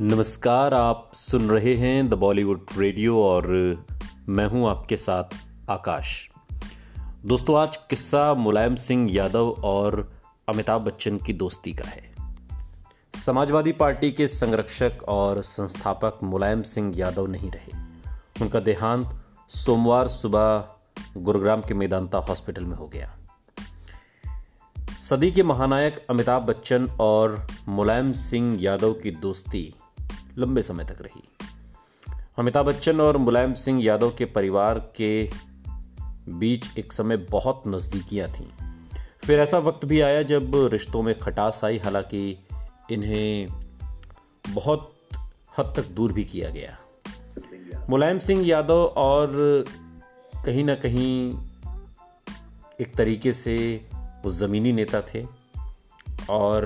नमस्कार, आप सुन रहे हैं द बॉलीवुड रेडियो और मैं हूँ आपके साथ आकाश। दोस्तों, आज किस्सा मुलायम सिंह यादव और अमिताभ बच्चन की दोस्ती का है। समाजवादी पार्टी के संरक्षक और संस्थापक मुलायम सिंह यादव नहीं रहे। उनका देहांत सोमवार सुबह गुरुग्राम के मेदांता हॉस्पिटल में हो गया। सदी के महानायक अमिताभ बच्चन और मुलायम सिंह यादव की दोस्ती लंबे समय तक रही। अमिताभ बच्चन और मुलायम सिंह यादव के परिवार के बीच एक समय बहुत नज़दीकियाँ थीं। फिर ऐसा वक्त भी आया जब रिश्तों में खटास आई, हालाँकि इन्हें बहुत हद तक दूर भी किया गया। मुलायम सिंह यादव और कहीं ना कहीं एक तरीके से वो ज़मीनी नेता थे और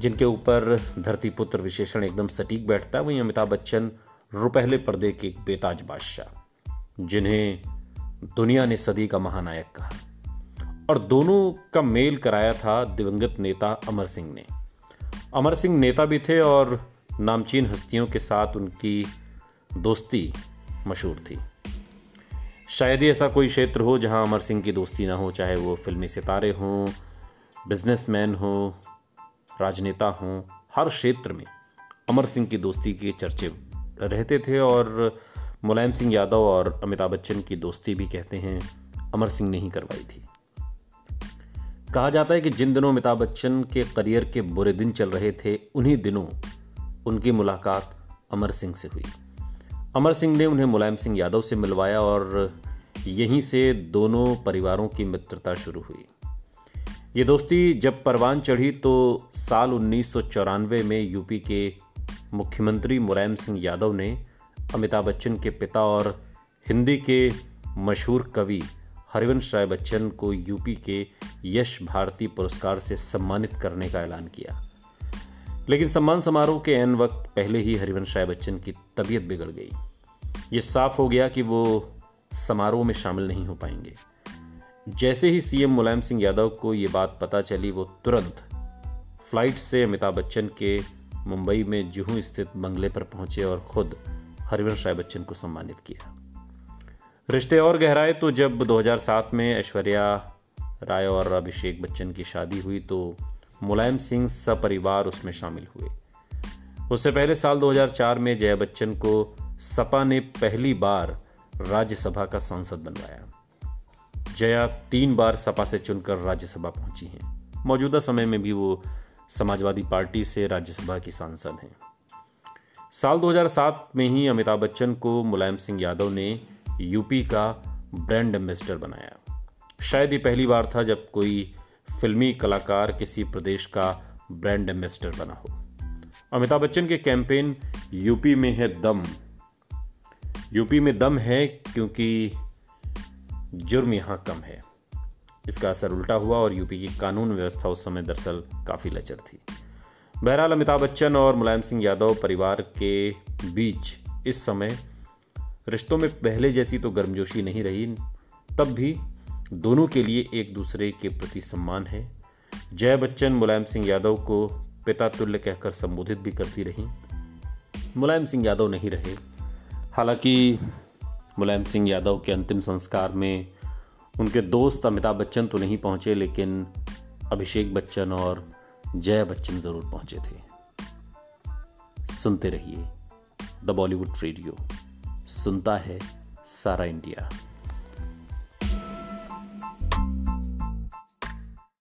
जिनके ऊपर धरती पुत्र विशेषण एकदम सटीक बैठता है, वहीं अमिताभ बच्चन रुपहले पर्दे के एक बेताज बादशाह, जिन्हें दुनिया ने सदी का महानायक कहा। और दोनों का मेल कराया था दिवंगत नेता अमर सिंह ने। अमर सिंह नेता भी थे और नामचीन हस्तियों के साथ उनकी दोस्ती मशहूर थी। शायद ही ऐसा कोई क्षेत्र हो जहाँ अमर सिंह की दोस्ती ना हो, चाहे वो फिल्मी सितारे हों, बिजनेसमैन हो राजनेता हों, हर क्षेत्र में अमर सिंह की दोस्ती के चर्चे रहते थे और मुलायम सिंह यादव और अमिताभ बच्चन की दोस्ती भी कहते हैं, अमर सिंह ने ही करवाई थी। कहा जाता है कि जिन दिनों अमिताभ बच्चन के करियर के बुरे दिन चल रहे थे, उन्हीं दिनों उनकी मुलाकात अमर सिंह से हुई। अमर सिंह ने उन्हें मुलायम सिंह यादव से मिलवाया और यहीं से दोनों परिवारों की मित्रता शुरू हुई। ये दोस्ती जब परवान चढ़ी तो साल उन्नीस सौ चौरानवे में यूपी के मुख्यमंत्री मुलायम सिंह यादव ने अमिताभ बच्चन के पिता और हिंदी के मशहूर कवि हरिवंश राय बच्चन को यूपी के यश भारती पुरस्कार से सम्मानित करने का ऐलान किया। लेकिन सम्मान समारोह के एन वक्त पहले ही हरिवंश राय बच्चन की तबीयत बिगड़ गई। ये साफ़ हो गया कि वो समारोह में शामिल नहीं हो पाएँगे। जैसे ही सीएम मुलायम सिंह यादव को ये बात पता चली, वो तुरंत फ़्लाइट से अमिताभ बच्चन के मुंबई में जुहू स्थित बंगले पर पहुँचे और खुद हरिवंश राय बच्चन को सम्मानित किया। रिश्ते और गहराए तो जब 2007 में ऐश्वर्या राय और अभिषेक बच्चन की शादी हुई तो मुलायम सिंह सपरिवार उसमें शामिल हुए। उससे पहले साल 2004 में जया बच्चन को सपा ने पहली बार राज्यसभा का सांसद बनवाया। जया तीन बार सपा से चुनकर राज्यसभा पहुँची हैं। मौजूदा समय में भी वो समाजवादी पार्टी से राज्यसभा की सांसद हैं। साल 2007 में ही अमिताभ बच्चन को मुलायम सिंह यादव ने यूपी का ब्रांड एम्बेसडर बनाया। शायद ये पहली बार था जब कोई फिल्मी कलाकार किसी प्रदेश का ब्रांड एम्बेसडर बना हो। अमिताभ बच्चन के कैंपेन यूपी में है दम। यूपी में दम है क्योंकि जुर्म यहाँ कम है। इसका असर उल्टा हुआ और यूपी की कानून व्यवस्था उस समय दरअसल काफ़ी लचर थी। बहरहाल अमिताभ बच्चन और मुलायम सिंह यादव परिवार के बीच इस समय रिश्तों में पहले जैसी तो गर्मजोशी नहीं रही। तब भी दोनों के लिए एक दूसरे के प्रति सम्मान है। जय बच्चन, मुलायम सिंह यादव को पिता तुल्य कहकर संबोधित भी करती रहीं। मुलायम सिंह यादव नहीं रहे। हालाँकि मुलायम सिंह यादव के अंतिम संस्कार में उनके दोस्त अमिताभ बच्चन तो नहीं पहुँचे, लेकिन अभिषेक बच्चन और जया बच्चन ज़रूर पहुँचे थे। सुनते रहिए द बॉलीवुड रेडियो। सुनता है सारा इंडिया।